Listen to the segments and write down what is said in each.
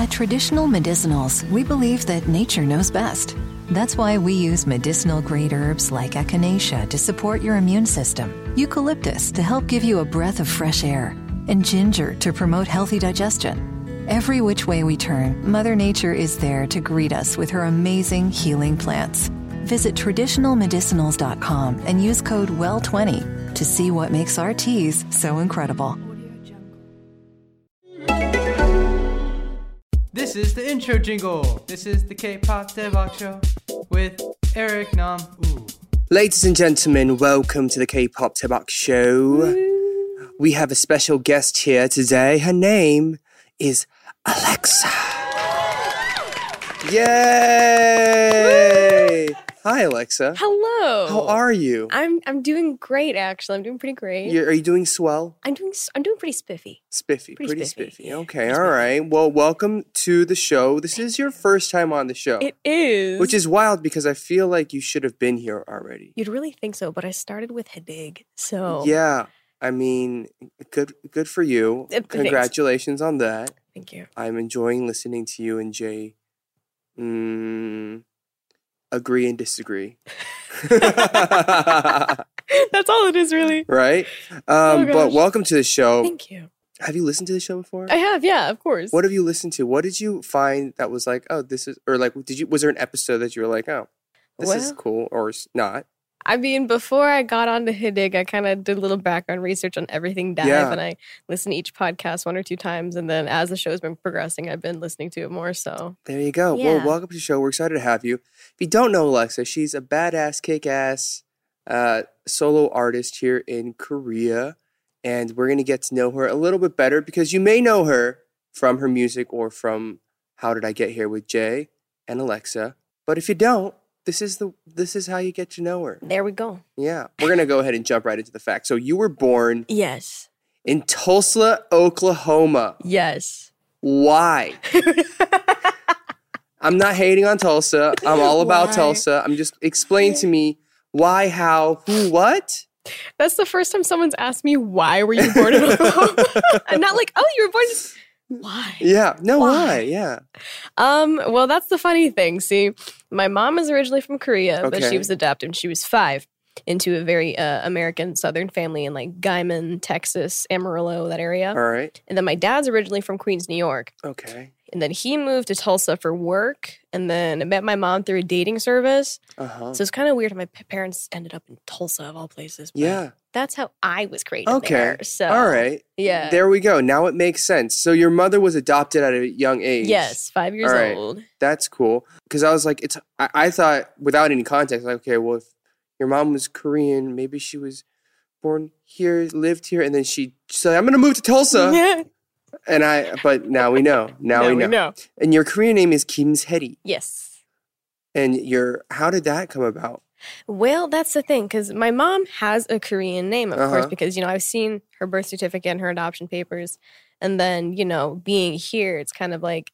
At Traditional Medicinals, we believe that nature knows best. That's why we use medicinal grade herbs like echinacea to support your immune system, eucalyptus to help give you a breath of fresh air, and ginger to promote healthy digestion. Every which way we turn, Mother Nature is there to greet us with her amazing healing plants. Visit traditionalmedicinals.com and use code WELL20 to see what makes our teas so incredible. This is the intro jingle. This is the K-pop Daebak show with Eric Nam. Ooh. Ladies and gentlemen, welcome to the K-pop Daebak Show. We have a special guest here today. Her name is Alexa. Yay! Hi, Alexa. Hello. How are you? I'm I'm doing great actually. I'm doing pretty great. you are you doing swell? I'm doing I'm doing pretty spiffy. Spiffy, Pretty pretty, spiffy, spiffy. Okay, Pretty all right. Well, welcome to the show. This is your first time on the show, It is. which is wild because I feel like you should have been here already. You'd really think so, but I started with Hadig. So Yeah, I mean, good, good for you. Uh, thanks. Congratulations on that. thank you. I'm enjoying listening to you and Jay mm, agree and disagree. That's all it is really. right? Um, but welcome to the show. Thank you. Have you listened to the show before? I have, yeah, of course. what have you listened to? What did you find that was like, oh, this is, or like, did you, was there an episode that you were like, oh, this is cool or not? I mean, before I got onto Hadig, I kind of did a little background research on everything dive Yeah. and I listened to each podcast one or two times and then as the show's been progressing, I've been listening to it more so. There you go. Yeah. Well, welcome to the show. We're excited to have you. If you don't know Alexa, she's a badass, kick ass uh, solo artist here in Korea. And we're going to get to know her a little bit better because you may know her from her music or from How Did I Get Here with Jay and Alexa. But if you don't, this is the this is how you get to know her. There we go. Yeah. We're going to go ahead and jump right into the facts. So you were born Yes. in Tulsa, Oklahoma. Yes. Why? I'm not hating on Tulsa. I'm all about Why? Tulsa. I'm just explain to me why, how, who, what? That's the first time someone's asked me why were you born in Oklahoma? I'm not like, oh, you were born. In-" Why? Yeah. No, why? Why? Yeah. Um. Well, that's the funny thing. See, my mom is originally from Korea, but she was adopted when she was five into a very uh, American Southern family in like Guymon, Texas, Amarillo, that area. All right. And then my dad's originally from Queens, New York. Okay. And then he moved to Tulsa for work, and then met my mom through a dating service. Uh huh. So it's kind of weird how my parents ended up in Tulsa of all places. but Yeah. That's how I was created. Okay. there. So All right. yeah. There we go. Now it makes sense. So your mother was adopted at a young age. Yes, five years All right. old. That's cool. Because I was like, it's. I, I thought without any context, like, okay, well, if your mom was Korean, maybe she was born here, lived here, and then she said, "I'm going to move to Tulsa." Yeah. And I, but now we know. Now, we, know. And your Korean name is Kim's Sehri. Yes. And your, how did that come about? Well, that's the thing because my mom has a Korean name, of Uh-huh. course, because you know I've seen her birth certificate and her adoption papers, and then you know being here, it's kind of like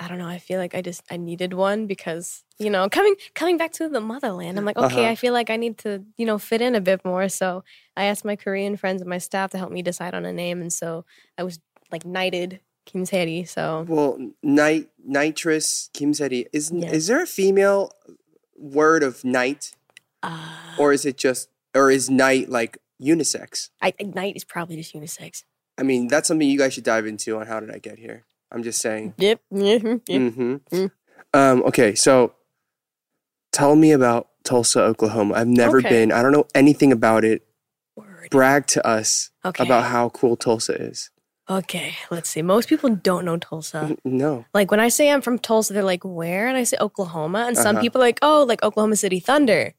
I don't know. I feel like I just I needed one because you know coming coming back to the motherland, I'm like okay, Uh-huh. I feel like I need to you know fit in a bit more. So I asked my Korean friends and my staff to help me decide on a name, and so I was like knighted Kim Sehri. So Well, night, nitrous, Kim Sehri. Is, is there a female word of night? uh, Or is it just, or is night like unisex? I, knight is probably just unisex. I mean, that's something you guys should dive into on how did I get here. I'm just saying. Yep. yep. hmm Mm. Um, okay, so tell me about Tulsa, Oklahoma. I've never Okay. been. I don't know anything about it. Word. Brag to us Okay. about how cool Tulsa is. Okay, let's see. Most people don't know Tulsa. No. Like when I say I'm from Tulsa, they're like, "Where?" And I say Oklahoma, and some Uh-huh. people are like, "Oh, like Oklahoma City Thunder,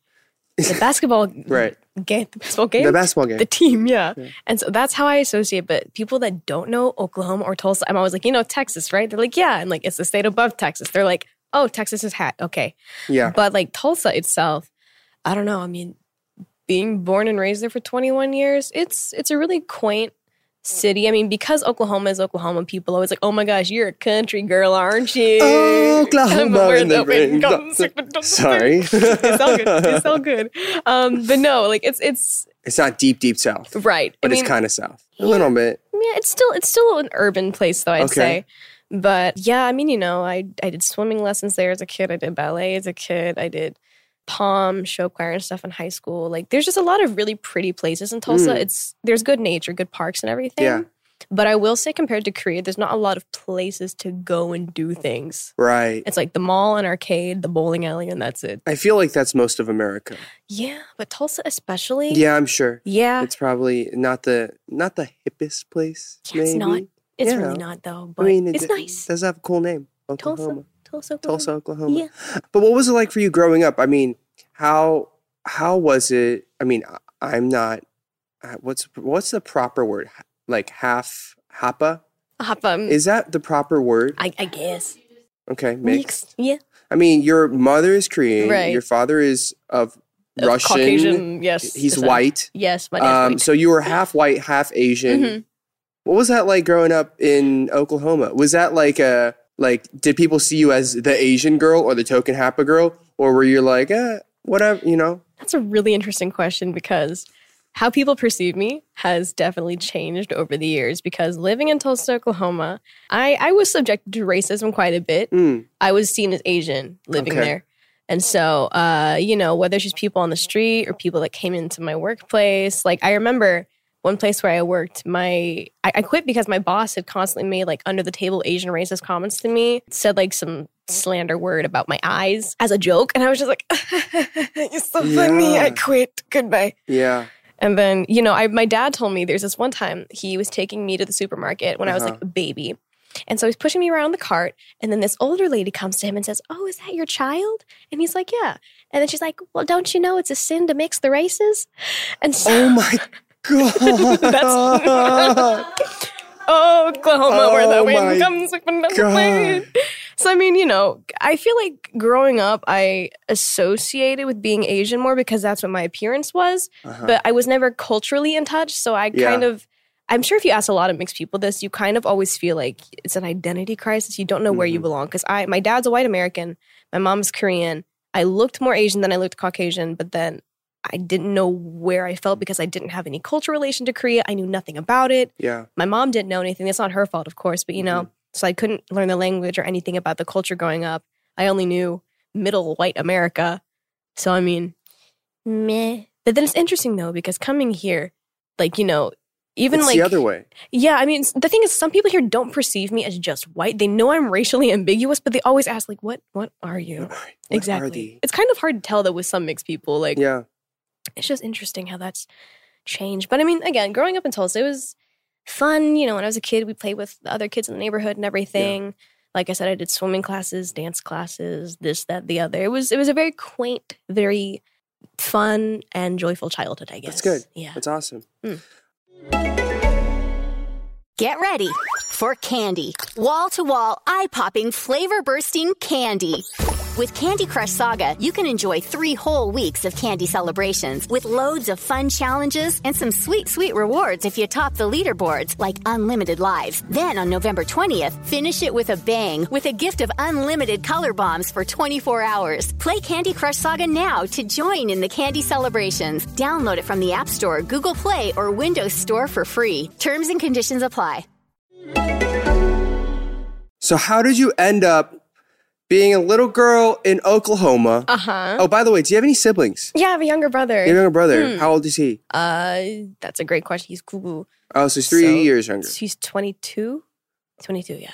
the basketball Right. game, the basketball game, The basketball game. the team, yeah. Yeah. And so that's how I associate. But people that don't know Oklahoma or Tulsa, I'm always like, you know, Texas, right? They're like, yeah, and like it's the state above Texas. They're like, oh, Texas is hat, okay. yeah. But like Tulsa itself, I don't know. I mean, being born and raised there for 21 years, it's it's a really quaint city. I mean, because Oklahoma is Oklahoma, people always like, "Oh my gosh, you're a country girl, aren't you?" Oklahoma Where in the rain. Sorry. it's all good. It's all good. Um, but no, like it's it's It's not deep, deep south, right. but I mean, it's kind of south. A little bit. yeah, it's still it's still an urban place though. I'd Okay. say. But yeah, I mean, you know, I I did swimming lessons there as a kid. I did ballet as a kid. I did pom, show choir and stuff in high school. Like there's just a lot of really pretty places in Tulsa. Mm. It's there's good nature, good parks and everything. Yeah. But I will say compared to Korea, there's not a lot of places to go and do things. Right. It's like the mall and arcade, the bowling alley, and that's it. I feel like that's most of America. Yeah, but Tulsa especially. Yeah, I'm sure. Yeah. It's probably not the not the hippest place. Yeah, it's maybe. not. It's Yeah. really not though. But I mean, it it's d- nice. Does have a cool name, Oklahoma. Tulsa. Oklahoma. Tulsa, Oklahoma. Yeah. But what was it like for you growing up? I mean, how how was it? I mean, I'm not. uh, What's what's the proper word? Like half hapa? Um, Is that the proper word? I, I guess. Okay, mixed. Yeah. I mean, your mother is Korean. Right. Your father is of Of Russian. Caucasian. Yes. He's white. Yes, my dad's Um, white. so you were half white, half Asian. Mhm. What was that like growing up in Oklahoma? Was that like a like? Did people see you as the Asian girl or the token Hapa girl, or were you like, eh, whatever, you know? That's a really interesting question because how people perceive me has definitely changed over the years because living in Tulsa, Oklahoma, I, I was subjected to racism quite a bit. Mm, I was seen as Asian living Okay. there. And so, uh, you know, whether it's just people on the street or people that came into my workplace, like I remember one place where I worked, my I, I quit because my boss had constantly made like under the table Asian racist comments to me, said like some slander word about my eyes as a joke, and I was just like, "You're so funny." I quit. Goodbye. yeah. And then, you know, I, my dad told me there's this one time he was taking me to the supermarket when I was Uh-huh. like a baby. And so he's pushing me around the cart. And then this older lady comes to him and says, Oh, is that your child? And he's like, Yeah. And then she's like, Well, don't you know it's a sin to mix the races? And so, Oh my god. oh, Oklahoma, where the Oh wind comes with another God. plain. So, I mean, you know, I feel like growing up, I associated with being Asian more because that's what my appearance was. Uh-huh. but I was never culturally in touch. So I Yeah. kind of, I'm sure if you ask a lot of mixed people this, you kind of always feel like it's an identity crisis. You don't know where you Mhm. belong. Because I, my dad's a white American, my mom's Korean. I looked more Asian than I looked Caucasian, but then I didn't know where I felt because I didn't have any cultural relation to Korea. I knew nothing about it. yeah. My mom didn't know anything. That's not her fault, of course, but you know, mm-hmm. so I couldn't learn the language or anything about the culture growing up. I only knew middle white America. So I mean, meh. But then it's interesting though because coming here, like you know, even it's like the other way. yeah, I mean, the thing is, some people here don't perceive me as just white. They know I'm racially ambiguous, but they always ask like, "What? What are you?" What are exactly. the- It's kind of hard to tell though with some mixed people. Like, Yeah. It's just interesting how that's changed. But I mean, again, growing up in Tulsa, it was fun. You know, when I was a kid, we played with the other kids in the neighborhood and everything. Like I said, I did swimming classes, dance classes, this, that, the other. It was it was a very quaint, very fun and joyful childhood. I guess That's good. Yeah. That's awesome. Hmm. Get ready for candy. Wall to wall, eye popping, flavor bursting candy. With Candy Crush Saga, you can enjoy three whole weeks of candy celebrations with loads of fun challenges and some sweet, sweet rewards if you top the leaderboards, like unlimited lives. Then on November 20th, finish it with a bang with a gift of unlimited color bombs for 24 hours. Play Candy Crush Saga now to join in the candy celebrations. Download it from the App Store, Google Play, or Windows Store for free. Terms and conditions apply. So how did you end up being a little girl in Oklahoma? Uh huh. Oh, by the way, do you have any siblings? Yeah, I have a younger brother. Your younger brother. Hmm. How old is he? Uh, that's a great question. He's cuckoo. Oh, so he's three So- years younger. He's 22? 22, yeah.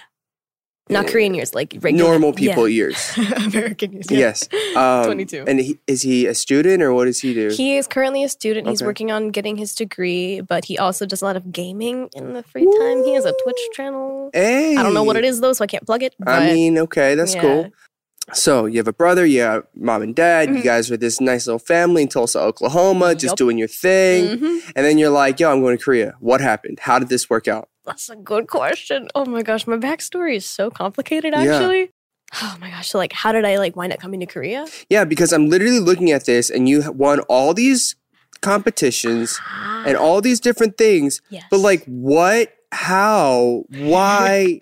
Not Korean years, like regular. Normal people yeah. years. American years. yeah. Yes. Um, 22. And he, is he a student or what does he do? He is currently a student. He's working on getting his degree, but he also does a lot of gaming in the free time. He has a Twitch channel. hey. I don't know what it is though, so I can't plug it. But I mean, okay, that's yeah. cool. So you have a brother, you have mom and dad. You Mhm. guys are this nice little family in Tulsa, Oklahoma, just Yup. doing your thing. Mhm. And then you're like, yo, I'm going to Korea. What happened? How did this work out? That's a good question. Oh my gosh, my backstory is so complicated. Yeah. Actually. Oh my gosh. So like, how did I like wind up coming to Korea? Yeah, because I'm literally looking at this and you won all these competitions ah. and all these different things. Yes. But like, what? How? Why?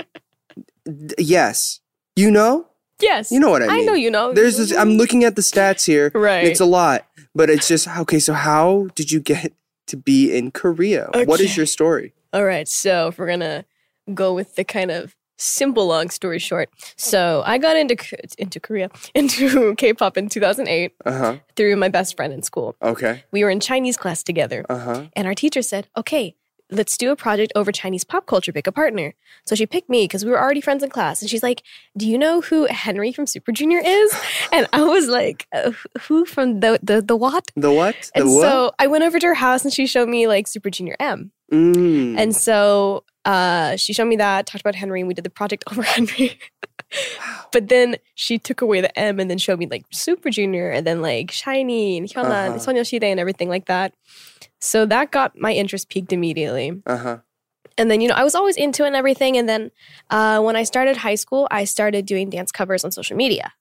Yes. You know? yes, You know what I mean. I know you know. There's this, I'm looking at the stats here. Right. It's a lot, but it's just, okay, so how did you get to be in Korea? What is your story? All right, so if we're gonna go with the kind of simple long story short. So I got into into Korea into K-pop in 2008 Uh huh. through my best friend in school. Okay. We were in Chinese class together, Uh huh. and our teacher said, "Okay, let's do a project over Chinese pop culture. Pick a partner." So she picked me because we were already friends in class, and she's like, "Do you know who Henry from Super Junior is?" And I was like, uh, "Who from the the the what?" The what? The And what? so I went over to her house, and she showed me like Super Junior M. Mm. And so uh, she showed me that, talked about Henry, and we did the project over Henry. But then she took away the M and then showed me like Super Junior and then like SHINee and Hyonan, Uh-huh. Sonyeo Sidae and everything like that. So that got my interest peaked immediately. uh huh. And then, you know, I was always into it and everything. And then uh, when I started high school, I started doing dance covers on social media.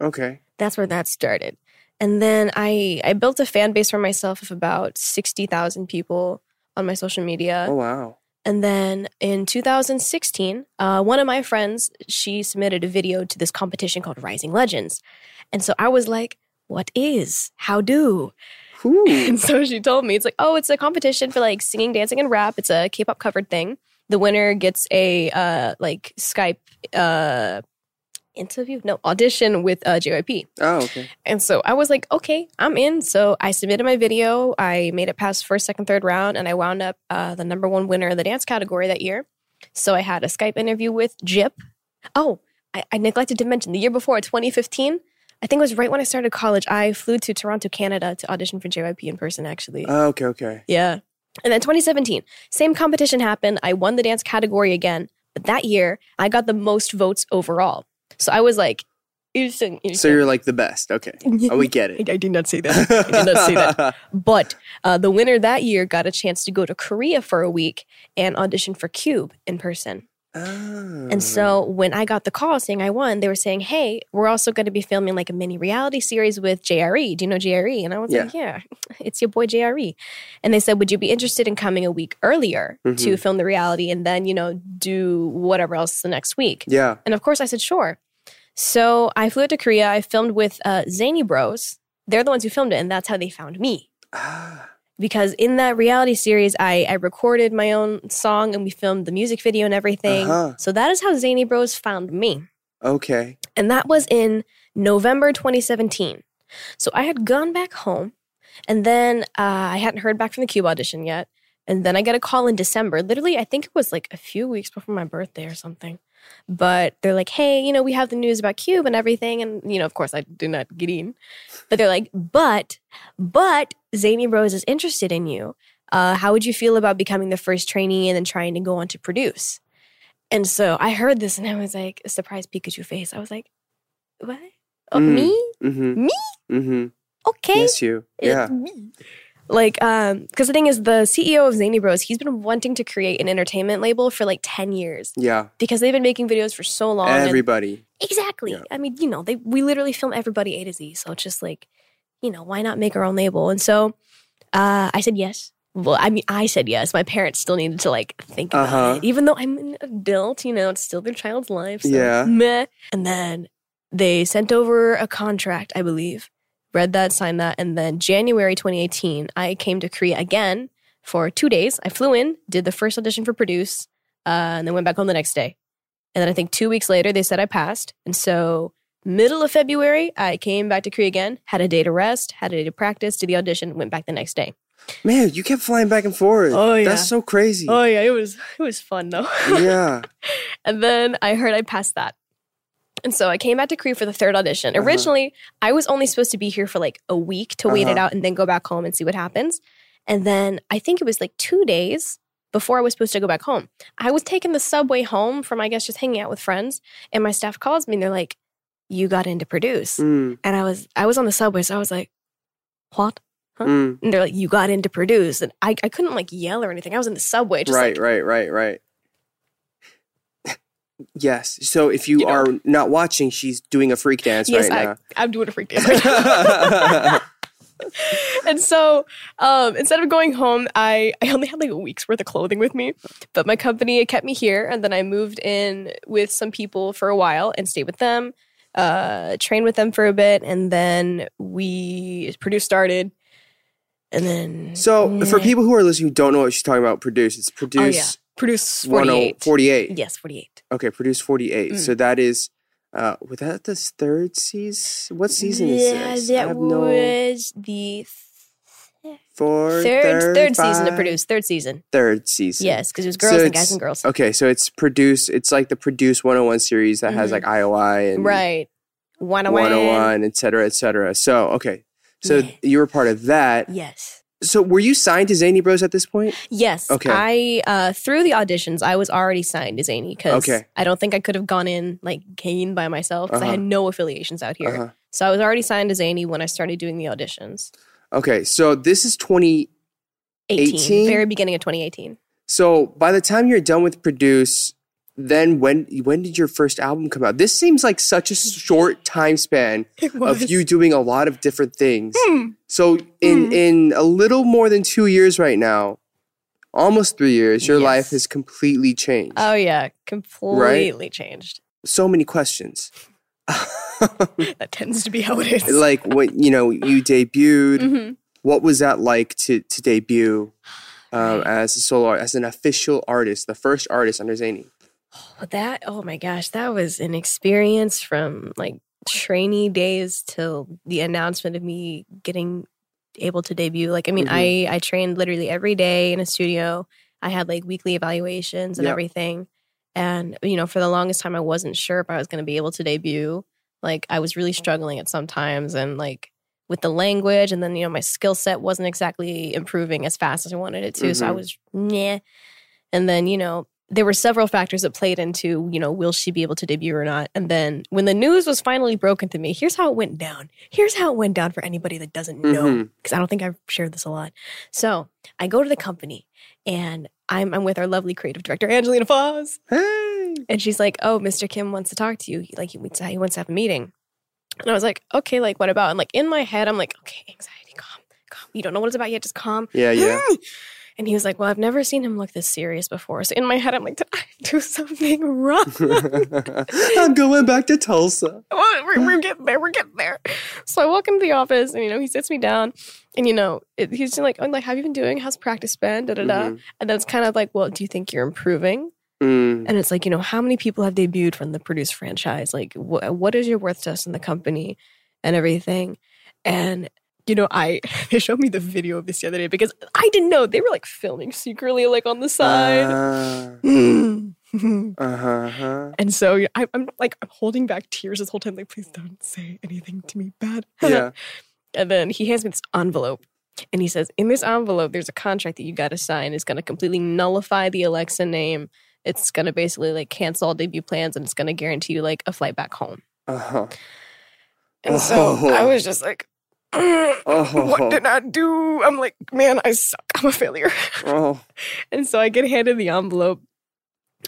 Okay. That's where that started. And then I, I built a fan base for myself of about 60,000 people on my social media. Oh wow. And then in 2016, uh, one of my friends, she submitted a video to this competition called Rising Legends. And so I was like, what is? How do? Whew. And so she told me, it's like, oh, it's a competition for like singing, dancing, and rap. It's a K-pop covered thing. The winner gets a uh, like Skype uh, interview, no audition with uh, JYP. Oh okay. And so I was like, okay, I'm in. So I submitted my video. I made it past first, second, third round, and I wound up uh, the number one winner in the dance category that year. So I had a Skype interview with Jip. Oh, I, I neglected to mention the year before, 2015. I think it was right when I started college. I flew to Toronto, Canada to audition for JYP in person, actually. Oh, okay. Okay. Yeah. And then 2017, same competition happened. I won the dance category again. But that year, I got the most votes overall. So I was like, "Ilsung, So you're like the best. Okay. Oh, we get I, it. I did not say that. I did not say that. But uh, the winner that year got a chance to go to Korea for a week and audition for Cube in person. Oh. And so when I got the call saying I won, they were saying, "Hey, we're also going to be filming like a mini reality series with JRE. Do you know JRE?" And I was like, "Yeah, it's your boy JRE." And they said, "Would you be interested in coming a week earlier to Mhm. film the reality and then you know do whatever else the next week?" Yeah. And of course, I said, sure. So I flew out to Korea. I filmed with uh, Zany Bros. They're the ones who filmed it, and that's how they found me. Ah. Because in that reality series, I, I recorded my own song and we filmed the music video and everything. Uh-huh. So that is how Zany Bros found me. Okay. And that was in November 2017. So I had gone back home, and then uh, I hadn't heard back from the Cube audition yet. And then I got a call in December. Literally, I think it was like a few weeks before my birthday or something. But they're like, hey, you know, we have the news about Cube and everything. And, you know, of course, I do not get in. But they're like, but, but Zany Bros is interested in you. Uh, how would you feel about becoming the first trainee and then trying to go on to produce? And so I heard this and I was like, a surprised Pikachu face. I was like, what? Oh, Mm. me? Mm-hmm. Me? Mm-hmm. Okay. Yes, you. It's Yeah. me. Like, um, because the thing is, the CEO of Zany Bros, he's been wanting to create an entertainment label for like 10 years Yeah. because they've been making videos for so long. and- Everybody. exactly. Yeah. I mean, you know, they we literally film everybody A to Z. So it's just like, you know, why not make our own label? And so uh, I said yes. Well, I mean, I said yes. My parents still needed to like think about Uh-huh. it, even though I'm an adult. You know, it's still their child's life. So Yeah. Meh. And then they sent over a contract, I believe. Read that, signed that, and then January 2018, I came to Korea again for two days. I flew in, did the first audition for Produce, uh, and then went back home the next day. And then I think two weeks later, they said I passed. And so, middle of February, I came back to Korea again, had a day to rest, had a day to practice, did the audition, went back the next day. Man, you kept flying back and forth. Oh, yeah. That's so crazy. Oh yeah, it was it was fun though. yeah. and then I heard I passed that. And so I came back to Korea for the third audition. Uh-huh. Originally, I was only supposed to be here for like a week to wait it Uh-huh. out and then go back home and see what happens. And then I think it was like two days before I was supposed to go back home. I was taking the subway home from, I guess, just hanging out with friends. And my staff calls me and they're like, You got in to produce. Mm, And I was I was on the subway, so I was like, What? mm. And they're like, You got in to produce. And I, I couldn't like yell or anything. I was in the subway, just Right, like right, right, right. Yes. So if you, You know. are not watching, she's doing a freak dance Yes, right I, now. I'm doing a freak dance right and so um, instead of going home, I, I only had like a week's worth of clothing with me. But my company kept me here. And then I moved in with some people for a while and stayed with them, uh, trained with them for a bit. And then we produce started. And then. so for people who are listening who don't know what she's talking about, produce. It's produce Produce 10 48. 48. Yes, 48. Okay, produced 48. Mm. So that is uh was that the third season? What season is yeah, this? that I no was the fourth, third third season to produce. Third season. Third season. Yes, because it was So girls and guys and girls. Okay, so it's produce it's like the produce 101 series that has Mhm. like IOI and Right. One 101, et cetera, et cetera. So okay. So Yeah. you were part of that. Yes. So were you signed to Zany Bros at this point? Yes. Okay. I uh through the auditions, I was already signed to Zany because Okay. I don't think I could have gone in like Kane by myself because I had Uh-huh. no affiliations out here. Uh-huh. So I was already signed to Zany when I started doing the auditions. Okay, so this is 20 18, 18? very beginning of 2018. So by the time you're done with produce, then when when did your first album come out? This seems like such a short time span of you doing a lot of different things. Hmm. So in in a little more than two years right now, almost three years, your Yes. life has completely changed. Oh yeah, completely changed. so many questions. That tends to be how it is. like when you know you debuted, Mhm. what was that like to to debut um, as a solo as an official artist, the first artist under Zany? But that oh my gosh, that was an experience from like trainee days till the announcement of me getting able to debut. Like I mean, Mhm. I I trained literally every day in a studio. I had like weekly evaluations and Yeah. everything. And you know, for the longest time I wasn't sure if I was going to be able to debut. Like I was really struggling at some times and like with the language and then you know my skill set wasn't exactly improving as fast as I wanted it to. So I Mhm. was nah. And then, you know, there were several factors that played into, you know, will she be able to debut or not? And then when the news was finally broken to me, here's how it went down. Here's how it went down for anybody that doesn't know, mm-hmm. because I don't think I've shared this a lot. So I go to the company and I'm, I'm with our lovely creative director, Angelina Foz. Hey, And she's like, "Oh, Mr. Kim wants to talk to you. He, like he wants, to, he wants to have a meeting." And I was like, "Okay, like what about?" And like in my head, I'm like, "Okay, anxiety, calm, calm. You don't know what it's about yet. Just calm." yeah, yeah. And he was like, "Well, I've never seen him look this serious before." So in my head, I'm like, "Did I do something wrong?" I'm going back to Tulsa. well, we're, we're getting there. We're getting there. So I walk into the office, and you know, he sits me down, and you know, it, he's just like, "I'm like, how have you been doing? How's practice been?" Da da da. Mhm. And then it's kind of like, "Well, do you think you're improving?" Mm. And it's like, you know, how many people have debuted from the Produce franchise? Like, wh- what is your worth to us in the company and everything? And, you know, I, they showed me the video of this the other day because I didn't know they were like filming secretly, like on the side. Uh huh. huh. and so yeah, I, I'm like, I'm holding back tears this whole time, like, please don't say anything to me bad. Yeah. and then he hands me this envelope. And he says, in this envelope, there's a contract that you got to sign. It's going to completely nullify the Alexa name. It's going to basically like cancel all debut plans and it's going to guarantee you like a flight back home. Uh huh. And so Oh. I was just like, "Mm, Oh. what did I do? I'm like, man, I suck. I'm a failure. Oh. and so I get handed the envelope.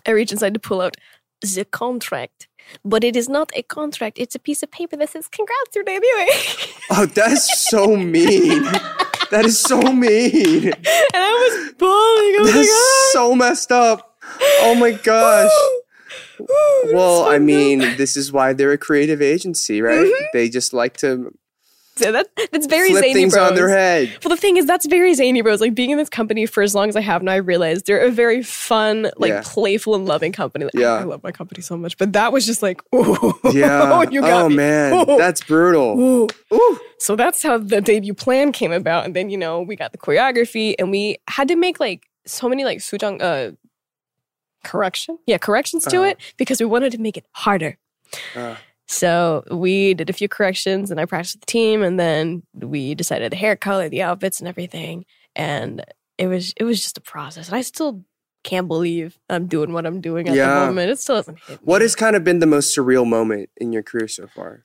I reach inside to pull out the contract. But it is not a contract. It's a piece of paper that says, congrats, you're debuting. Oh, that's so mean. That is so mean. and I was bawling. Oh That's so messed up. Oh my gosh. Ooh, Well, it's I mean, this is why they're a creative agency, right? Mm-hmm. They just like to So that, that's very flip zany things bros. on their head. Well, the thing is, that's very zany bros. Like being in this company for as long as I have now, I realized they're a very fun, like Yeah. playful and loving company. Like, Yeah. I, I love my company so much, but that was just like, ooh, Yeah. you got oh me. man, Ooh. that's brutal. Ooh. Ooh. So that's how the debut plan came about, and then you know we got the choreography, and we had to make like so many like sujang uh correction, yeah, corrections to Uh-huh. it because we wanted to make it harder. Uh, So we did a few corrections and I practiced with the team and then we decided the hair color, the outfits and everything. And it was it was just a process. And I still can't believe I'm doing what I'm doing at Yeah. the moment. It still doesn't hit Me. what has kind of been the most surreal moment in your career so far?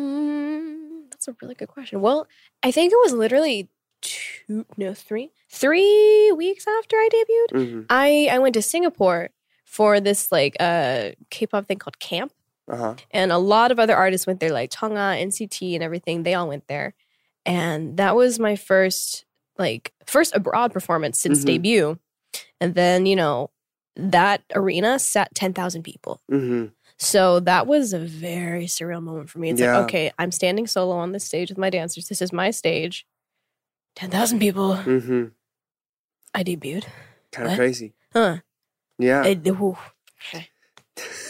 Um that's a really good question. Well, I think it was literally two no, three. Three weeks after I debuted. hmm I I went to Singapore for this like uh K-pop thing called camp. Uh huh. and a lot of other artists went there like Chungha, NCT and everything they all went there and that was my first like first abroad performance since Mhm. debut and then you know that arena sat 10,000 people hmm so that was a very surreal moment for me it's Yeah. like okay I'm standing solo on this stage with my dancers this is my stage 10,000 people hmm I debuted Kind of crazy. Huh. Yeah. Uh, whew.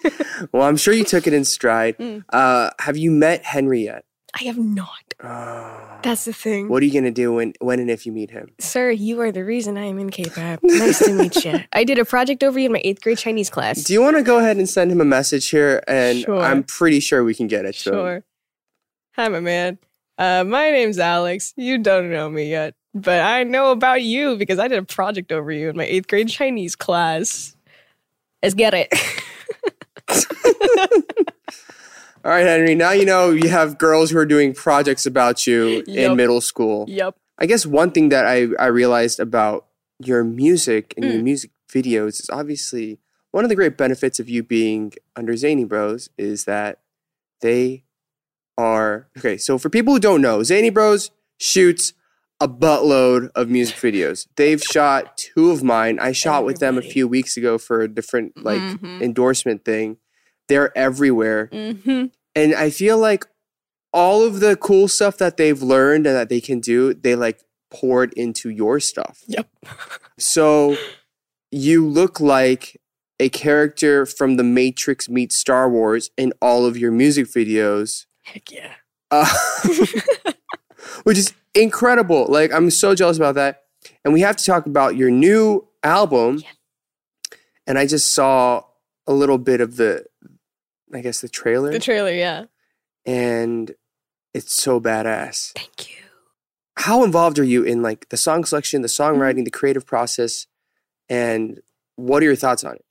well, I'm sure you took it in stride. Mm. Uh, have you met Henry yet? I have not. Oh. That's the thing. What are you gonna do when when and if you meet him? Sir, you are the reason I am in K-pop. Nice to meet you. I did a project over you in my eighth grade Chinese class. Do you want to go ahead and send him a message here? And Sure. I'm pretty sure we can get it. to him. Sure. Hi, my man. Uh, my name's Alex. You don't know me yet, but I know about you because I did a project over you in my eighth grade Chinese class. Let's get it. All right, Henry. Now you know you have girls who are doing projects about you in middle school. yep. I guess one thing that I, I realized about your music and your Mm. music videos is obviously one of the great benefits of you being under Zany Bros is that they are okay. So for people who don't know, Zany Bros shoots a buttload of music videos. They've shot two of mine. I shot with them a few weeks ago for a different like Mhm. endorsement thing. They're everywhere. Mm-hmm. And I feel like all of the cool stuff that they've learned and that they can do, they like poured into your stuff. Yep. So you look like a character from The Matrix meets Star Wars in all of your music videos, Heck yeah. uh, which is incredible. Like, I'm so jealous about that. And we have to talk about your new album. Yeah. And I just saw a little bit of the, I guess, the trailer. The trailer, yeah. and it's so badass. Thank you. How involved are you in like the song selection, the Mm-hmm. songwriting, the creative process, and what are your thoughts on it?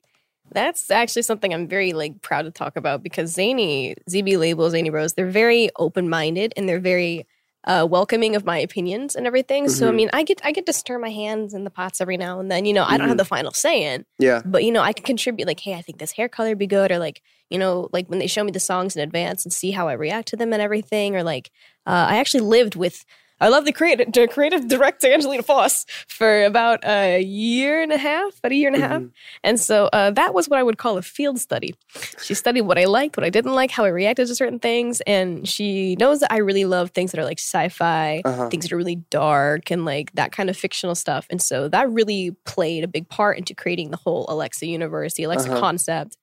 That's actually something I'm very like proud to talk about because Zany, ZB label, Zany Bros, they're very open minded and they're very uh, welcoming of my opinions and everything. So I Mhm. mean, I get I get to stir my hands in the pots every now and then. You know, I don't have the final say in, Yeah, but you know, I can contribute. Like, hey, I think this hair color would be good, or like, you know, like when they show me the songs in advance and see how I react to them and everything, or like, uh, I actually lived with. I love the creative, the creative director Angelina Foss for about a year and a half, about a year and a half, Mhm. and so uh, that was what I would call a field study. She studied what I liked, what I didn't like, how I reacted to certain things, and she knows that I really love things that are like sci-fi, Uh-huh. things that are really dark, and like that kind of fictional stuff. And so that really played a big part into creating the whole Alexa universe, the Alexa Uh-huh. concept,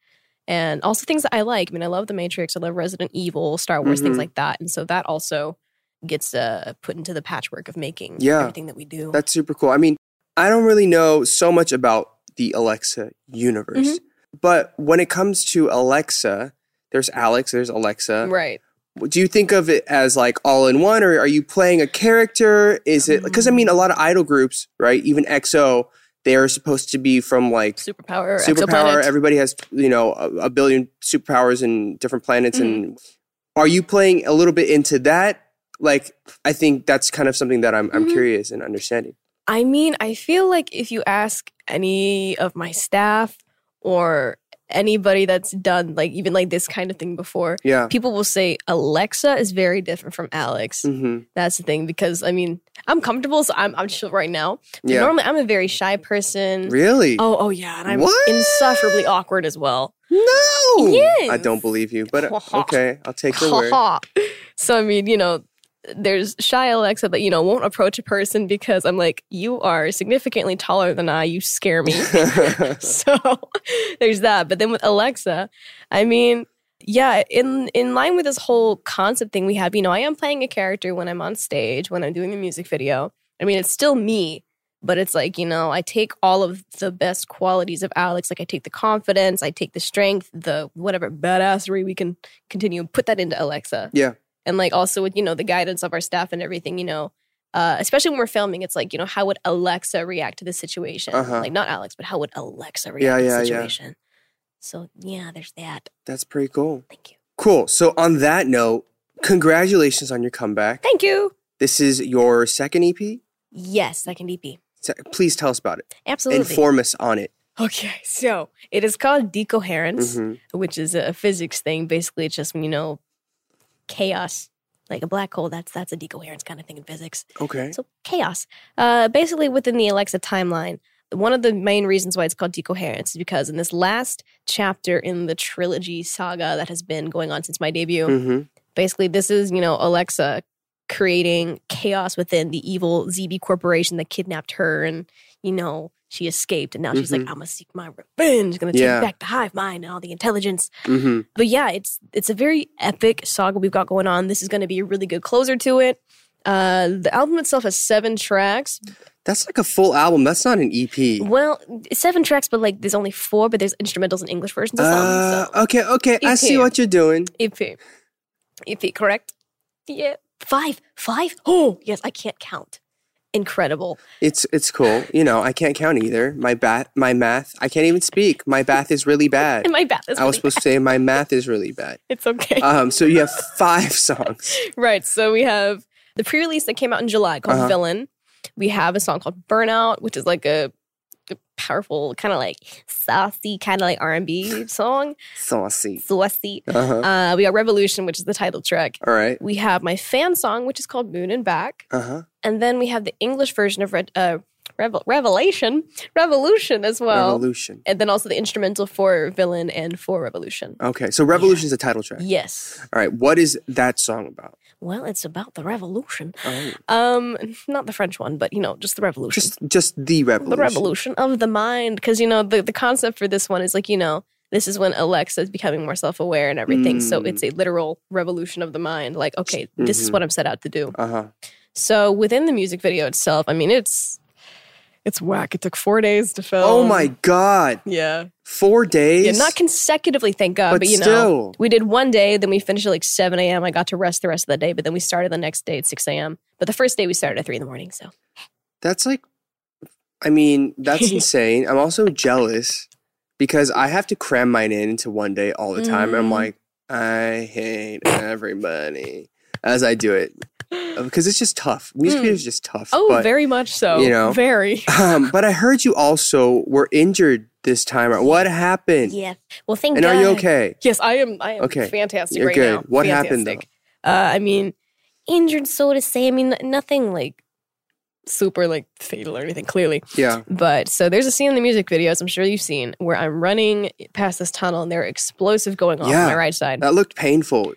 and also things that I like. I mean, I love The Matrix, I love Resident Evil, Star Wars, things Mhm. like that. And so that also gets uh, put into the patchwork of making Yeah. everything that we do. that's super cool. I mean, I don't really know so much about the Alexa universe, Mm-hmm. but when it comes to Alexa, there's Alex, there's Alexa. right. Do you think of it as like all in one, or are you playing a character? Is it because I mean, a lot of idol groups, right? Even EXO, they are supposed to be from like Superpower, superpower. exoplanet. Everybody has you know a, a billion superpowers and different planets. And are you playing a little bit into that? Like, I think that's kind of something that I'm I'm Mhm. curious in understanding. I mean, I feel like if you ask any of my staff or anybody that's done like even like this kind of thing before, Yeah. people will say Alexa is very different from Alex. hmm That's the thing because I mean, I'm comfortable, so I'm I'm chill right now. But Yeah. Normally, I'm a very shy person. Really? Oh, oh yeah, and I'm What? insufferably awkward as well. no. Yes. I don't believe you, but okay, I'll take your word. so I mean, you know, there's shy Alexa that you know won't approach a person because I'm like, you are significantly taller than I. You scare me. so there's that. But then with Alexa, I mean, yeah, in in line with this whole concept thing we have, you know, I am playing a character when I'm on stage, when I'm doing a music video. I mean, it's still me, but it's like, you know, I take all of the best qualities of Alex. Like I take the confidence, I take the strength, the whatever badassery we can continue and put that into Alexa. Yeah. And like also with, you know, the guidance of our staff and everything, you know, uh, especially when we're filming, it's like, you know, how would Alexa react to this situation? Uh-huh. Like not Alex, but how would Alexa react Yeah, to yeah, the yeah. situation? So yeah, there's that. That's pretty cool. Thank you. Cool. So on that note, congratulations on your comeback. Thank you. This is your second EP. Yes, second EP. Se- Please tell us about it. Absolutely. Inform us on it. Okay, so it is called decoherence, Mhm. which is a physics thing. Basically, it's just when you know chaos, like a black hole. That's that's a decoherence kind of thing in physics. Okay. So chaos. Uh, basically, within the Alexa timeline, one of the main reasons why it's called decoherence is because in this last chapter in the trilogy saga that has been going on since my debut, hmm basically this is you know Alexa creating chaos within the evil ZB corporation that kidnapped her and, you know, she escaped and now she's like, Mhm. I'm gonna seek my revenge, gonna take Yeah. back the hive mind and all the intelligence. hmm But yeah, it's it's a very epic saga we've got going on. This is gonna be a really good closer to it. Uh the album itself has seven tracks. That's like a full album. That's not an EP. Well, seven tracks, but like there's only four, but there's instrumentals and English versions of. Uh, so. okay, okay. I see what you're doing. EP. EP, correct? Yeah. Five. Five? Oh, yes, I can't count. Incredible. It's it's cool. You know, I can't count either. My bat my math. I can't even speak. My bath is really bad. My bad. That's I was really supposed to say my math is really bad. It's okay. Um, so you have five songs. right. So we have the pre-release that came out in July called Uh-huh. Villain. We have a song called Burnout, which is like a, a powerful, kind of like saucy, kind of like R&B song. Saucy. Saucy. Uh-huh. Uh, we got Revolution, which is the title track. All right. We have my fan song, which is called Moon and Back. Uh-huh. And then we have the English version of Red, uh, Revel- Revelation, Revolution as well. Revolution. And then also the instrumental for Villain and for Revolution. Okay, so Revolution is the title track. Yes. All right, what is that song about? Well, it's about the revolution. Oh, Um, not the French one, but you know, just the revolution. just just the Revolution. the revolution of the mind. Because you know, the the concept for this one is like you know, this is when Alexa is becoming more self aware and everything. So Mm. it's a literal revolution of the mind. Like, okay, this is Mhm. what I'm set out to do. Uh-huh. So within the music video itself, I mean, it's it's whack. It took four days to film. Oh my god. Yeah. Four days? Yeah, not consecutively, thank God, But but, you know, we did one day, then we finished at like 7 a.m. I got to rest the rest of the day, but then we started the next day at 6 a.m. But the first day we started at 3 in the morning, so. That's like I mean, that's insane. I'm also jealous because I have to cram mine in into one day all the time. And I'm Mm. like, I hate everybody as I do it. Because it's just tough. Music Mm. video is just tough. Oh, but, very much so. you know, very. um, but I heard you also were injured this time. What happened? Yeah. Well, thank And God. are you okay? Yes, I am. I am Okay. fantastic You're right good. now. What happened, Fantastic. Uh, I mean, injured, so to say. I mean, nothing like super like fatal or anything, clearly. Yeah. But so there's a scene in the music videos I'm sure you've seen where I'm running past this tunnel and there are explosive going off Yeah. on my right side. That looked painful.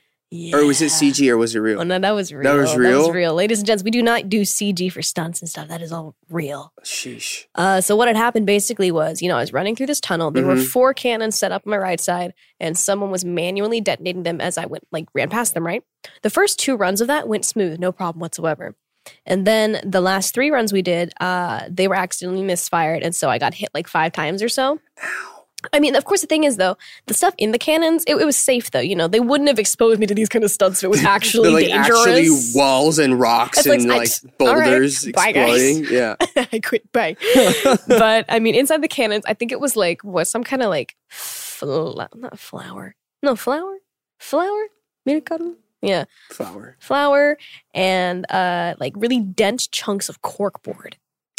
Or was it CG or was it real? Oh no, that was real. That was real. That was real. Ladies and gents, we do not do CG for stunts and stuff. That is all real. Sheesh. Uh, so what had happened basically was, you know, I was running through this tunnel. There were Mhm. four cannons set up on my right side, and someone was manually detonating them as I went, like, ran past them. Right. The first two runs of that went smooth, no problem whatsoever. And then the last three runs we did, uh, they were accidentally misfired, and so I got hit like five times or so. I mean, of course, the thing is though, the stuff in the cannons, it, it was safe though. You know, they wouldn't have exposed me to these kind of stunts if it was actually like dangerous. actually walls and rocks It's and like right, boulders bye, guys. exploding. Yeah. I quit. Bye. but I mean, inside the cannons, I think it was like what some kind of like fla- not flour. No flour. Flour. Miracaro? Yeah, Flower. flour and uh like really dense chunks of corkboard.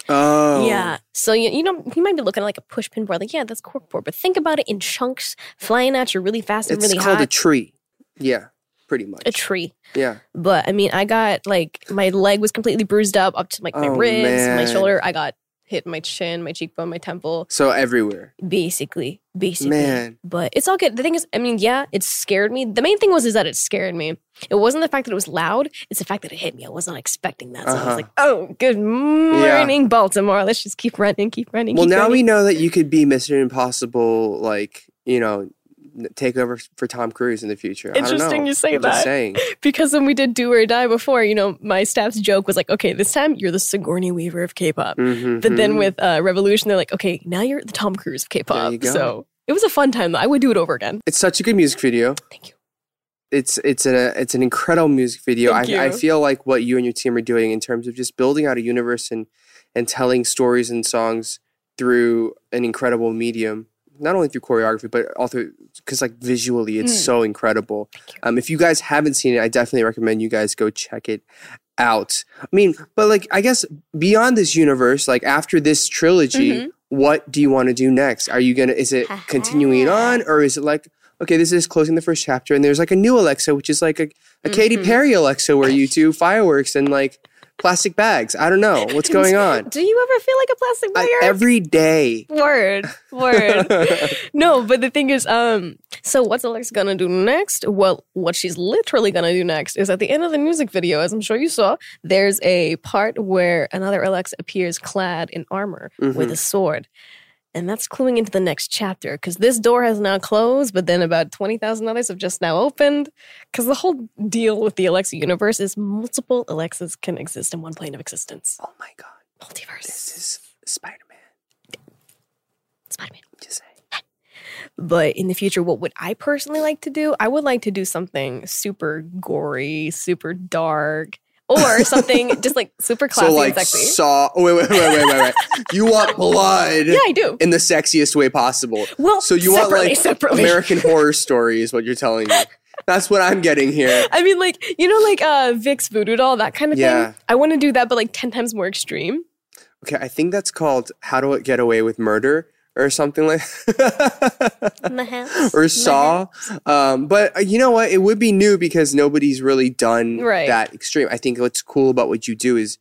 Oh. Yeah. So you, you know you might be looking at like a push pin board, like yeah, that's corkboard. But think about it in chunks flying at you really fast and It's really called hot. a tree. Yeah. Pretty much. a tree. Yeah. But I mean, I got like my leg was completely bruised up up to like my Oh, ribs, my shoulder. I got hit my chin, my cheekbone, my temple. So everywhere. basically basically Man. but it's all good the thing is i mean yeah it scared me the main thing was is that it scared me it wasn't the fact that it was loud it's the fact that it hit me i was not expecting that so i Uh-huh. was like oh good morning baltimore let's just keep running keep running Well, keep now running. we know that you could be Mr. Impossible, like, you know, take over for Tom Cruise in the future. I don't Interesting know. you say I'm just that. saying. because when we did do or die before you know my staff's joke was like okay this time you're the sigourney weaver of k-pop Mhm, but then mhm. with uh, revolution they're like okay now you're the tom cruise of k-pop so it was a fun time though i would do it over again it's such a good music video. thank you It's it's a it's an incredible music video. I, I feel like what you and your team are doing in terms of just building out a universe and and telling stories and songs through an incredible medium. Not only through choreography, but also because like visually, it's Mm. so incredible. Um, if you guys haven't seen it, I definitely recommend you guys go check it out. I mean, but like I guess beyond this universe, like after this trilogy, Mhm. what do you want to do next? Are you gonna? Is it continuing on, or is it like okay, this is closing the first chapter, and there's like a new Alexa, which is like a, a Katy Mhm. Perry Alexa, where you do fireworks and like plastic bags. I don't know what's going on. Do you ever feel like a plastic bag? I, every day. Word, word. no, but the thing is, um, so what's Alex gonna do next? Well, what she's literally gonna do next is at the end of the music video, as I'm sure you saw, there's a part where another Alex appears clad in armor with a sword. And that's cluing into the next chapter because this door has now closed, but then about 20,000 others have just now opened. Because the whole deal with the Alexa universe is multiple Alexas can exist in one plane of existence. Oh my god, Multiverse. this is Spider Man. Spider Man. Just saying. But in the future, what would I personally like to do? I would like to do something super gory, super dark, or something just like super classy So like and sexy. saw. Oh, wait, wait, wait, wait, wait, wait. You want blood? yeah, I do. In the sexiest way possible. Well, so you want like separately. American Horror Story is what you're telling me. That's what I'm getting here. I mean, like you know, like uh, Vic's voodoo doll, that kind of Yeah. thing. I want to do that, but like ten times more extreme. Okay, I think that's called "How to Get Away with Murder" or something like, or Saw. Um, but uh, you know what? It would be new because nobody's really done Right. that extreme. I think what's cool about what you do is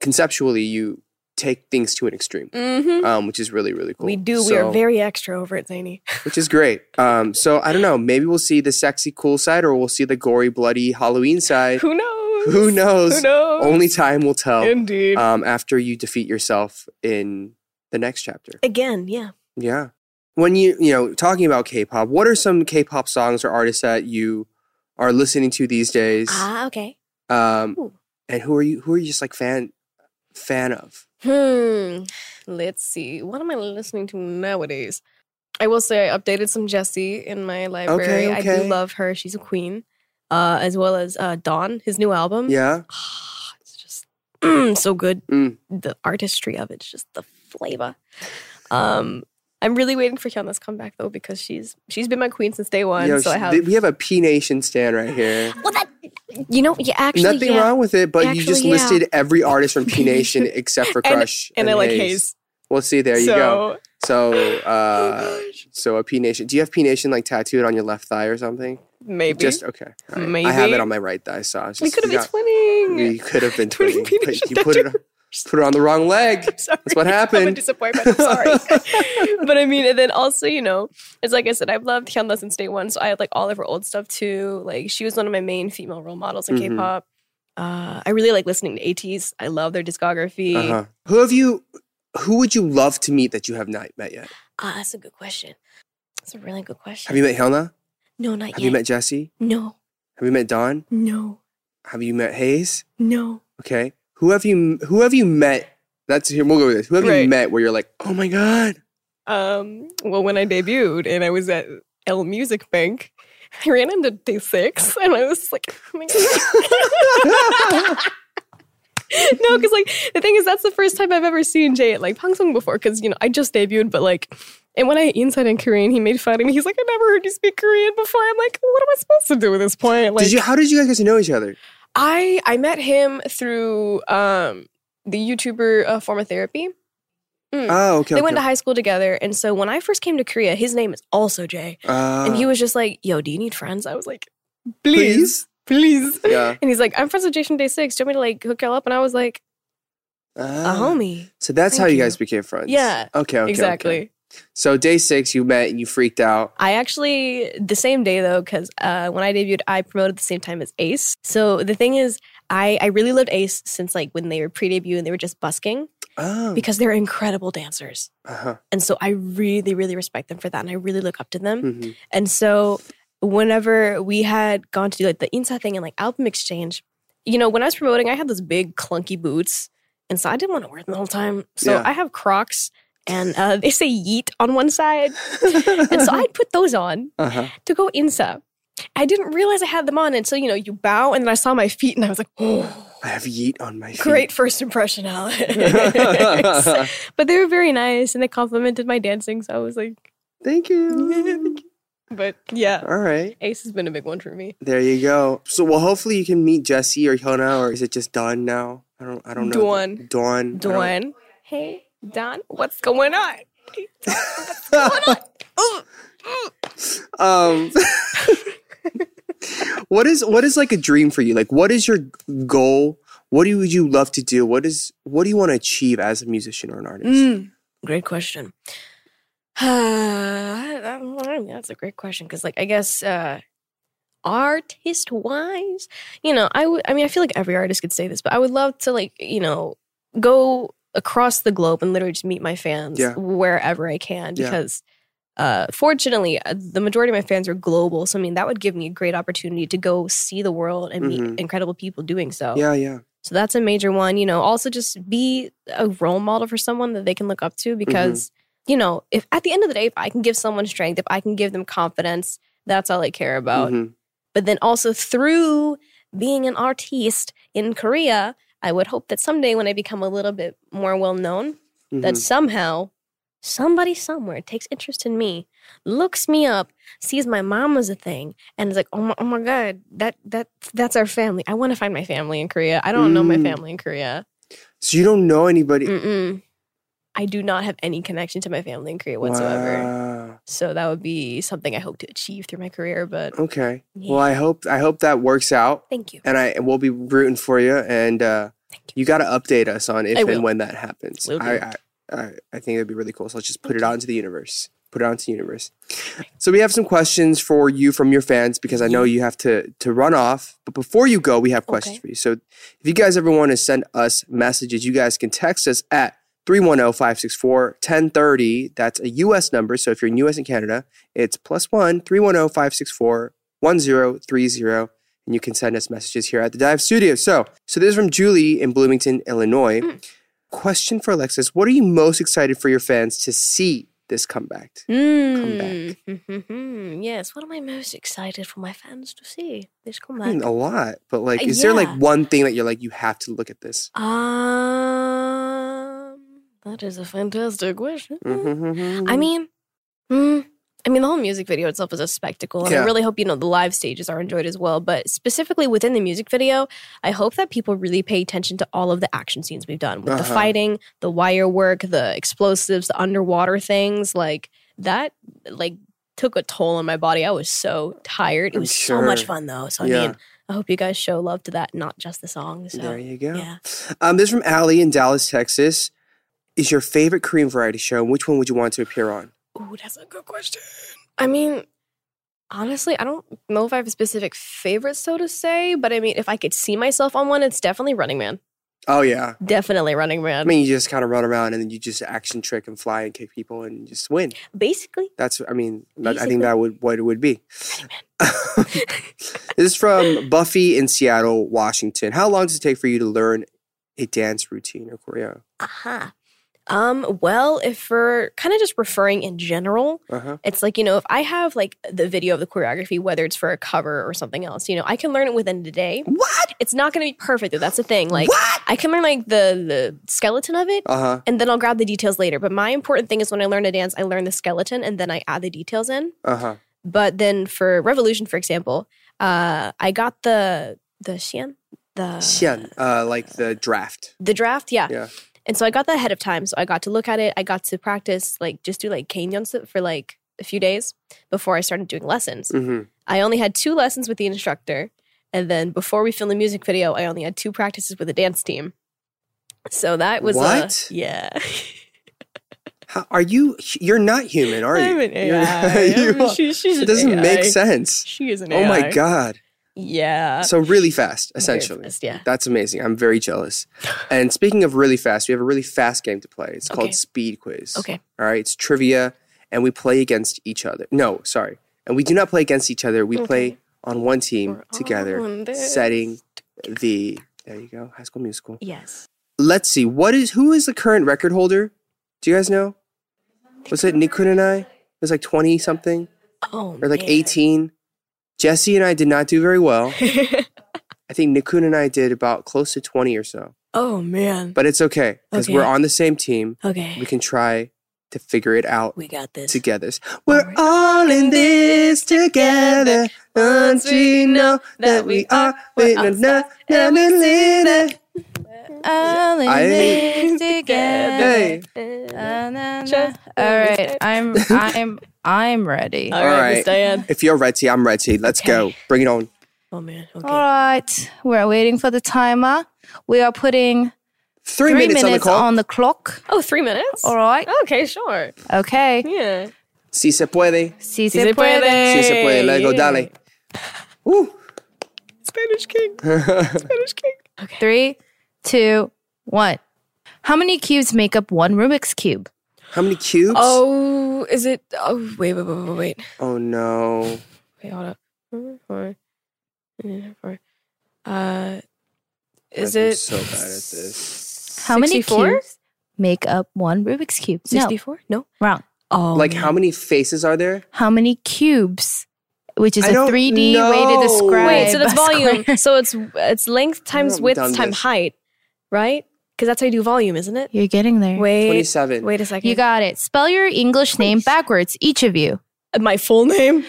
conceptually you take things to an extreme, Mm-hmm. um, which is really really cool. We do. we are very extra over at Zany. which is great. Um, so I don't know. Maybe we'll see the sexy, cool side, or we'll see the gory, bloody Halloween side. Who knows? Who knows? Who knows? Only time will tell. Indeed. Um, after you defeat yourself in the next chapter. Again, yeah. Yeah. When you you know talking about K-pop, what are some K-pop songs or artists that you are listening to these days? Ah, okay. Um, Ooh. and who are you? Who are you just like fan fan of? Hmm. Let's see. What am I listening to nowadays? I will say I updated some Jessi in my library. I okay. do love her. She's a queen. Uh, as well as uh, Dawn, his new album. Yeah. it's just so good. Mm. The artistry of it's just the flavor. Um, I'm really waiting for Hyuna's comeback though because she's she's been my queen since day one. You know, so I have we have a P Nation stand right here. well that you know you actually Nothing yeah. wrong with it, but you just yeah. listed every artist from P Nation except for And- Crush and I like Heize. Well, see, there you so, go. So, uh, so a P Nation. Do you have P Nation like tattooed on your left thigh or something? Maybe Just okay. right. I have it on my right thigh, so I was we could have been got- twinning. You could have been Twinning twinning, P but you put it tattoo. put it on the wrong leg. That's what happened. I'm disappointment. I'm sorry. but I mean, and then also, you know, it's like I said, I've loved Hyuna since day one. So I had like all of her old stuff too. Like she was one of my main female role models in Mhm. K-pop. Uh, I really like listening to ATEEZ. I love their discography. Uh-huh. Who have you? Who would you love to meet that you have not met yet? Ah, that's a good question. That's a really good question. Have you met Hyuna? No, not Have yet. Have you met Jessi? no, Have you met Dawn? no, Have you met Heize? no. Okay. Who have you? Who have you met? That's here. We'll go with this. Who have you met where you're like, oh my god? Um, well, when I debuted and I was at L Music Bank, I ran into DAY6 and I was like, oh my god. no, because like the thing is, that's the first time I've ever seen Jay at like Pangsong before. Because you know, I just debuted, but like, and when I inside in Korean, he made fun of me. He's like, I never heard you speak Korean before. I'm like, what am I supposed to do at this point? Like, did you? How did you guys get to know each other? I I met him through um the YouTuber uh, Form of Therapy. Mm. Oh, okay. They okay. went to high school together, and so when I first came to Korea, his name is also Jay, Uh, and he was just like, "Yo, do you need friends?" I was like, "Please, please." Yeah. And he's like, "I'm friends with Jason DAY6. Do you want me to like hook y'all up?" And I was like, "A Ah. homie." So that's how you you. guys became friends. Yeah, Okay. okay exactly. okay. So DAY6, you met and you freaked out. I actually the same day though, because uh, when I debuted, I promoted the same time as A.C.E. So the thing is, I I really loved A.C.E since like when they were pre-debut and they were just busking Oh. because they're incredible dancers. Uh-huh. And so I really, really respect them for that. And I really look up to them. Mhm. And so whenever we had gone to do like the Insa thing and like album exchange, you know, when I was promoting, I had those big clunky boots. And so I didn't want to wear them the whole time. So Yeah. I have Crocs and uh, they say yeet on one side. and so I'd put those on Uh-huh. to go Insa. I didn't realize I had them on. until, you know, you bow and then I saw my feet and I was like, oh, I have yeet on my feet. great first impression, Alex. but they were very nice and they complimented my dancing. So I was like, Thank you. but yeah, All right. A.C.E has been a big one for me. There you go. So well hopefully you can meet Jessi or Hyuna or is it just Dawn now? I don't I don't know. Dawn. Dawn. Dawn. Hey, Don, what's going on? Um What is what is like a dream for you? Like what is your goal? What do would you love to do? What is what do you want to achieve as a musician or an artist? Mm, great question. That's a great question because, like, I guess uh, artist wise, you know, I would. I mean, I feel like every artist could say this, but I would love to, like, you know, go across the globe and literally just meet my fans Yeah. wherever I can Yeah. because. Uh, fortunately, uh, the majority of my fans are global, so I mean that would give me a great opportunity to go see the world and meet Mhm. incredible people doing so. Yeah, yeah. So that's a major one. You know, also just be a role model for someone that they can look up to because, you know, if at the end of the day, if I can give someone strength, if I can give them confidence, that's all I care about. Mhm. But then also through being an artiste in Korea, I would hope that someday when I become a little bit more well known, that Mhm. somehow somebody somewhere takes interest in me, looks me up, sees my mom as a thing, and is like, "Oh my, oh my god, that that that's our family. I want to find my family in Korea. I don't know my Mm. family in Korea. So you don't know anybody Mm-mm. I do not have any connection to my family in Korea whatsoever. Wow. So that would be something I hope to achieve through my career. But Okay. Well, I hope I hope that works out. thank you. and I we'll be rooting for you. And uh, Thank you got to update us on if and when that happens. I, I I I think that'd be really cool. So let's just put it out into the universe. Put it out into the universe. So we have some questions for you from your fans because I know you have to to run off. But before you go, we have questions Okay. for you. So if you guys ever want to send us messages, you guys can text us at 310-564-1030. That's a US number. So if you're in US and Canada, it's plus one 310-564-1030 and you can send us messages here at the Dive Studio. So, so this is from Julie in Bloomington, Illinois. Question for Alexis: What are you most excited for your fans to see this comeback? Mm. Mhm. yes. What am I most excited for my fans to see this I comeback? mean, a lot, but like, Uh, is there like one thing that you're like, you have to look at this? Um, that is a fantastic question. Mhm. I mean, mm, I mean, the whole music video itself is a spectacle, and Yeah. I really hope you know the live stages are enjoyed as well. But specifically within the music video, I hope that people really pay attention to all of the action scenes we've done with the Uh-huh. fighting, the wire work, the explosives, the underwater things. Like that, like took a toll on my body. I was so tired. It was so much fun though. So I Yeah. mean, I hope you guys show love to that, not just the song. So there you go. yeah. Um, this is from Allie in Dallas, Texas. Is your favorite Korean variety show, and which one would you want to appear on? Ooh, that's a good question. I mean, honestly, I don't know if I have a specific favorite, so to say, but I mean, if I could see myself on one, it's definitely Running Man. Oh yeah. Definitely Running Man. I mean, you just kind of run around and then you just action trick and fly and kick people and just win. Basically, That's, I mean, that, I think that would what it would be. this is from Buffy in Seattle, Washington. How long does it take for you to learn a dance routine or choreo? aha. Um, well, if we're kind of just referring in general, Uh huh. it's like, you know, if I have like the video of the choreography, whether it's for a cover or something else, you know, I can learn it within the day. What? It's not going to be perfect, though. That's the thing. Like, what? I can learn like the the skeleton of it, Uh huh. and then I'll grab the details later. But my important thing is when I learn to dance, I learn the skeleton and then I add the details in. Uh huh. But then for Revolution, for example, uh, I got the the xian, the Xian, uh, like the draft. the draft, yeah. Yeah. And so I got that ahead of time. So I got to look at it. I got to practice, like just do like kanyons for like a few days before I started doing lessons. Mm-hmm. I only had two lessons with the instructor. And then before we filmed the music video, I only had two practices with the dance team. So that was What? A, yeah. How, are you? You're not human, are you? I'm an AI. you I'm- she- she's it doesn't make sense. She is an Oh my god! Yeah. So really fast, essentially. fast, yeah. That's amazing. I'm very jealous. And speaking of really fast, we have a really fast game to play. It's Okay. called Speed Quiz. Okay. All right. It's trivia, and we play against each other. No, sorry. And we do not play against each other. We play on one team We're together, on setting the. There you go. High School Musical. Yes. Let's see. What is who is the current record holder? Do you guys know? Was it Nikun and I? It was like twenty something Oh, or like man. eighteen. Jesse and I did not do very well. I think Nikun and I did about close to 20 or so. oh man. But it's okay because we're on the same team. Okay. We can try to figure it out We got this. together. We're all in this together. Don't you know that we are? Wait, no, no, no, no, no, All in I- this together. Hey, Na, na, na. All right, I'm I'm I'm ready. All All right, right. Miss Diane. if you're ready, I'm ready. Let's go. Bring it on. Oh man. Okay. All right, we're waiting for the timer. We are putting Three, three, minutes, minutes, on the clock. on the clock. Oh, three minutes? All right. Okay, sure. Okay. Yeah. Si se puede. Si Si se se puede. puede. Si se puede. Let's go, Yeah. dale. Woo. Spanish king. Spanish king. Okay. Three, two, one. How many cubes make up one Rubik's cube? How many cubes? Oh, is it? Oh, wait, wait, wait, wait, wait. Oh, no. Wait, hold up. Four, four. Uh, is I'm it so bad at this. How many 64? cubes make up one Rubik's cube? 64? No. wrong. Oh, like, how many faces are there? How many cubes? Which is I a 3D way to describe. Wait, so that's volume. square. so it's it's length times width times this. height, right? Because that's how you do volume, isn't it? You're getting there. Wait, 27. Wait a second. You got it. Spell your English name backwards, each of you. my full name.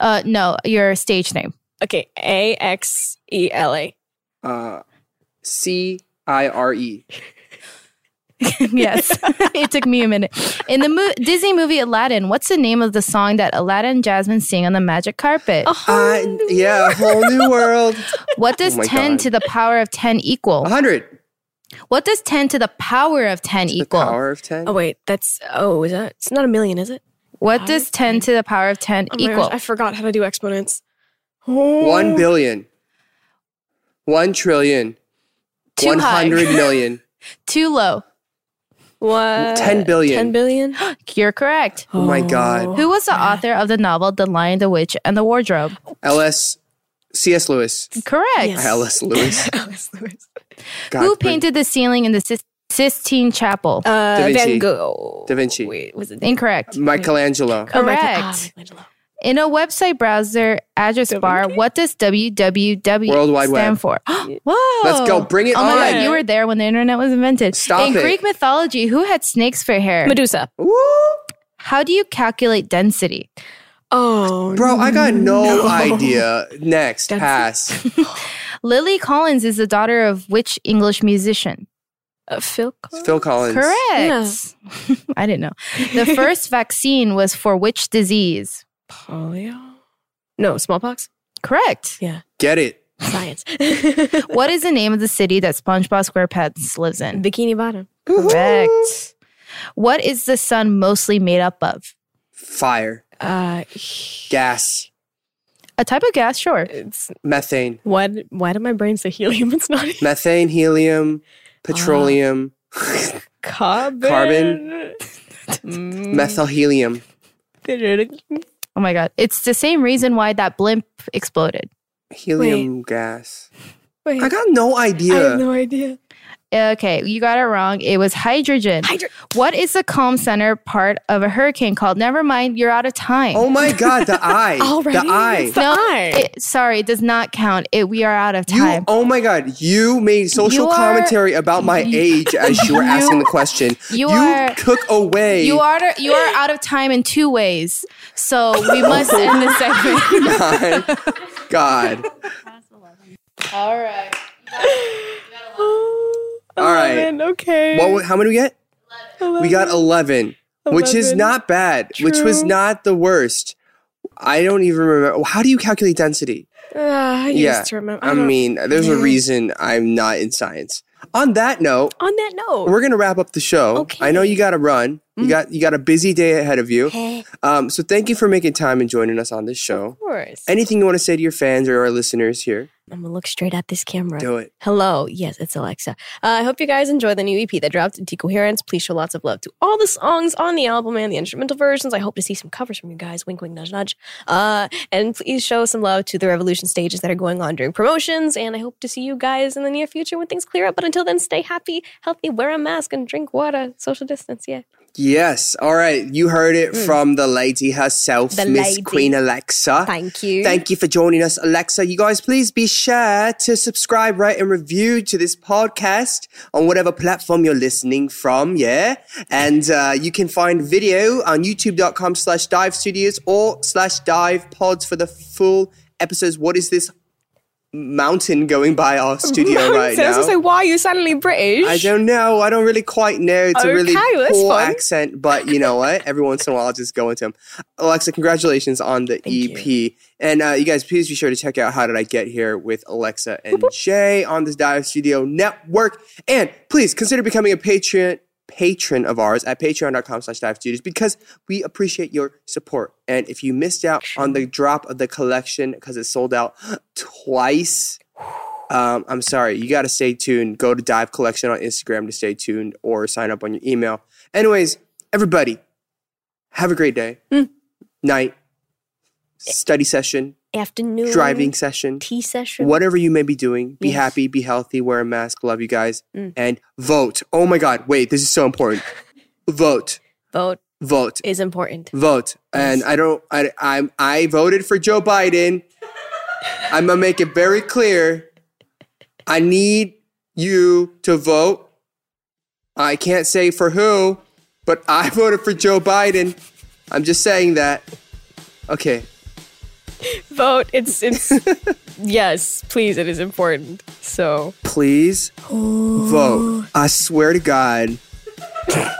Uh, no, your stage name. Okay, A X E L A. Uh, C I R E. yes, it took me a minute. In the mo- Disney movie Aladdin, what's the name of the song that Aladdin and Jasmine sing on the magic carpet? Uh, yeah, a whole new world. what does Oh 10 God. to the power of 10 equal? 100. What does 10 to the power of 10 The equal? power of 10. Oh wait, that's oh, is that? It's not a million, is it? What does 10 to the power of 10 Oh my equal? gosh, I forgot how to do exponents. Oh. 1 billion. 1 trillion. Too One high. hundred million. Too low. What? 10 billion. Ten billion. You're correct. Oh my God. Oh. Who was the author of the novel The Lion, the Witch, and the Wardrobe? LS. C.S. Lewis. Correct. Yes. L.S. Lewis. Alice Lewis. God, Who painted the ceiling in the Sis- Sistine Chapel? Uh, Vinci. Van Gogh. Da Vinci. Wait, was it? Incorrect. Michelangelo. Oh, Correct. ah, Michelangelo. In a website browser address Da bar, Vinci? what does www World Wide stand Web. for? Whoa! Let's go. Bring it oh my on. god, you were there when the internet was invented. Stop In it. Greek mythology, who had snakes for hair? Medusa. Woo! How do you calculate density? Oh, Bro, I got no, No. idea. Next, That's- pass. Lily Collins is the daughter of which English musician? uh, Phil. Collins? Phil Collins. Correct. I didn't know. The first vaccine was for which disease? Polio. No, smallpox. Correct. Yeah. Get it. Science. What is the name of the city that SpongeBob SquarePants lives in? Bikini Bottom. Correct. What is the sun mostly made up of? Fire. Uh, Gas. A type of gas, sure. it's Methane. why? did- Why did my brain say helium? It's not Methane, helium, petroleum, carbon. Carbon. Mm. methyl helium. Oh my god. It's the same reason why that blimp exploded. Helium gas. Wait, I got no idea. I have no idea. Okay, you got it wrong. It was hydrogen. Hydro- What is the calm center part of a hurricane called? Never mind, you're out of time. oh my god, the eye. Already? The eye. It's the no, eye. it- sorry, it does not count. It we are out of time. You, time. oh my god, you made social You are- commentary about my age as you were asking the question. you are- took away. You are you are out of time in two ways. So we must end this segment. God. God. All right. All right. Eleven, Okay. What? How many do we get? We got 11, which is not bad, which was not the worst. I don't even remember. How do you calculate density? Uh, I Yeah, used to remember. I don't- mean, there's a reason I'm not in science. On that note, on that note, we're gonna wrap up the show. Okay. I know you got to run. You Mm. got you got a busy day ahead of you. Um, so thank you for making time and joining us on this show. of course. Anything you want to say to your fans or our listeners here? I'm gonna look straight at this camera. Do it. Hello. Yes, it's Alexa. Uh, I hope you guys enjoy the new EP that dropped, Decoherence. Please show lots of love to all the songs on the album and the instrumental versions. I hope to see some covers from you guys. Wink, wink, nudge, nudge. Uh, and please show some love to the Revolution stages that are going on during promotions. And I hope to see you guys in the near future when things clear up. But until then, stay happy, healthy, wear a mask, and drink water. Social distance. Yeah. Yes. All right. You heard it from the lady herself, Mm. The Miss lady. Queen Alexa. Thank you. Thank you for joining us, Alexa. You guys, please be sure to subscribe, rate, and review to this podcast on whatever platform you're listening from. Yeah. And uh, you can find video on youtube.com slash dive studios or slash dive pods for the full episodes. What is this? Mountain going by our studio right So I was now. gonna why are you suddenly British? I don't know. I don't really quite know. It's a really Okay, that's cool fun. accent, but you know what? Every once in a while, I'll just go into them. Alexa, congratulations on the EP. And uh, you guys, please be sure to check out How Did I Get Here with Alexa and Jay on the Dive Studio Network. And please consider becoming a patron patron of ours at patreon.com slash dive studios because we appreciate your support. And if you missed out on the drop of the collection because it sold out twice, um, I'm sorry. You got to stay tuned. Go to Dive Collection on Instagram to stay tuned or sign up on your email. Anyways, everybody, have a great day, night, study session, Afternoon driving session, tea session. whatever you may be doing. Be Yes. happy, be healthy, wear a mask. Love you guys. Mm. And vote. Oh my God. Wait, this is so important. Vote. vote Vote. is important. Vote. And I don't, I, I'm, I voted for Joe Biden. I'm to make it very clear. I need you to vote. I can't say for who, but I voted for Joe Biden. I'm just saying that. Okay. Vote. It's it's yes, please. It is important. So Please vote. I swear to God.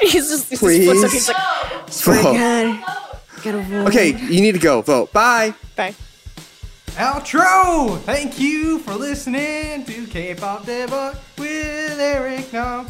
he's just he's Please. just he's like Vote. Okay, you need to go. Vote. Bye. bye. Outro! Thank you for listening to K-pop Daebak with Eric Nam.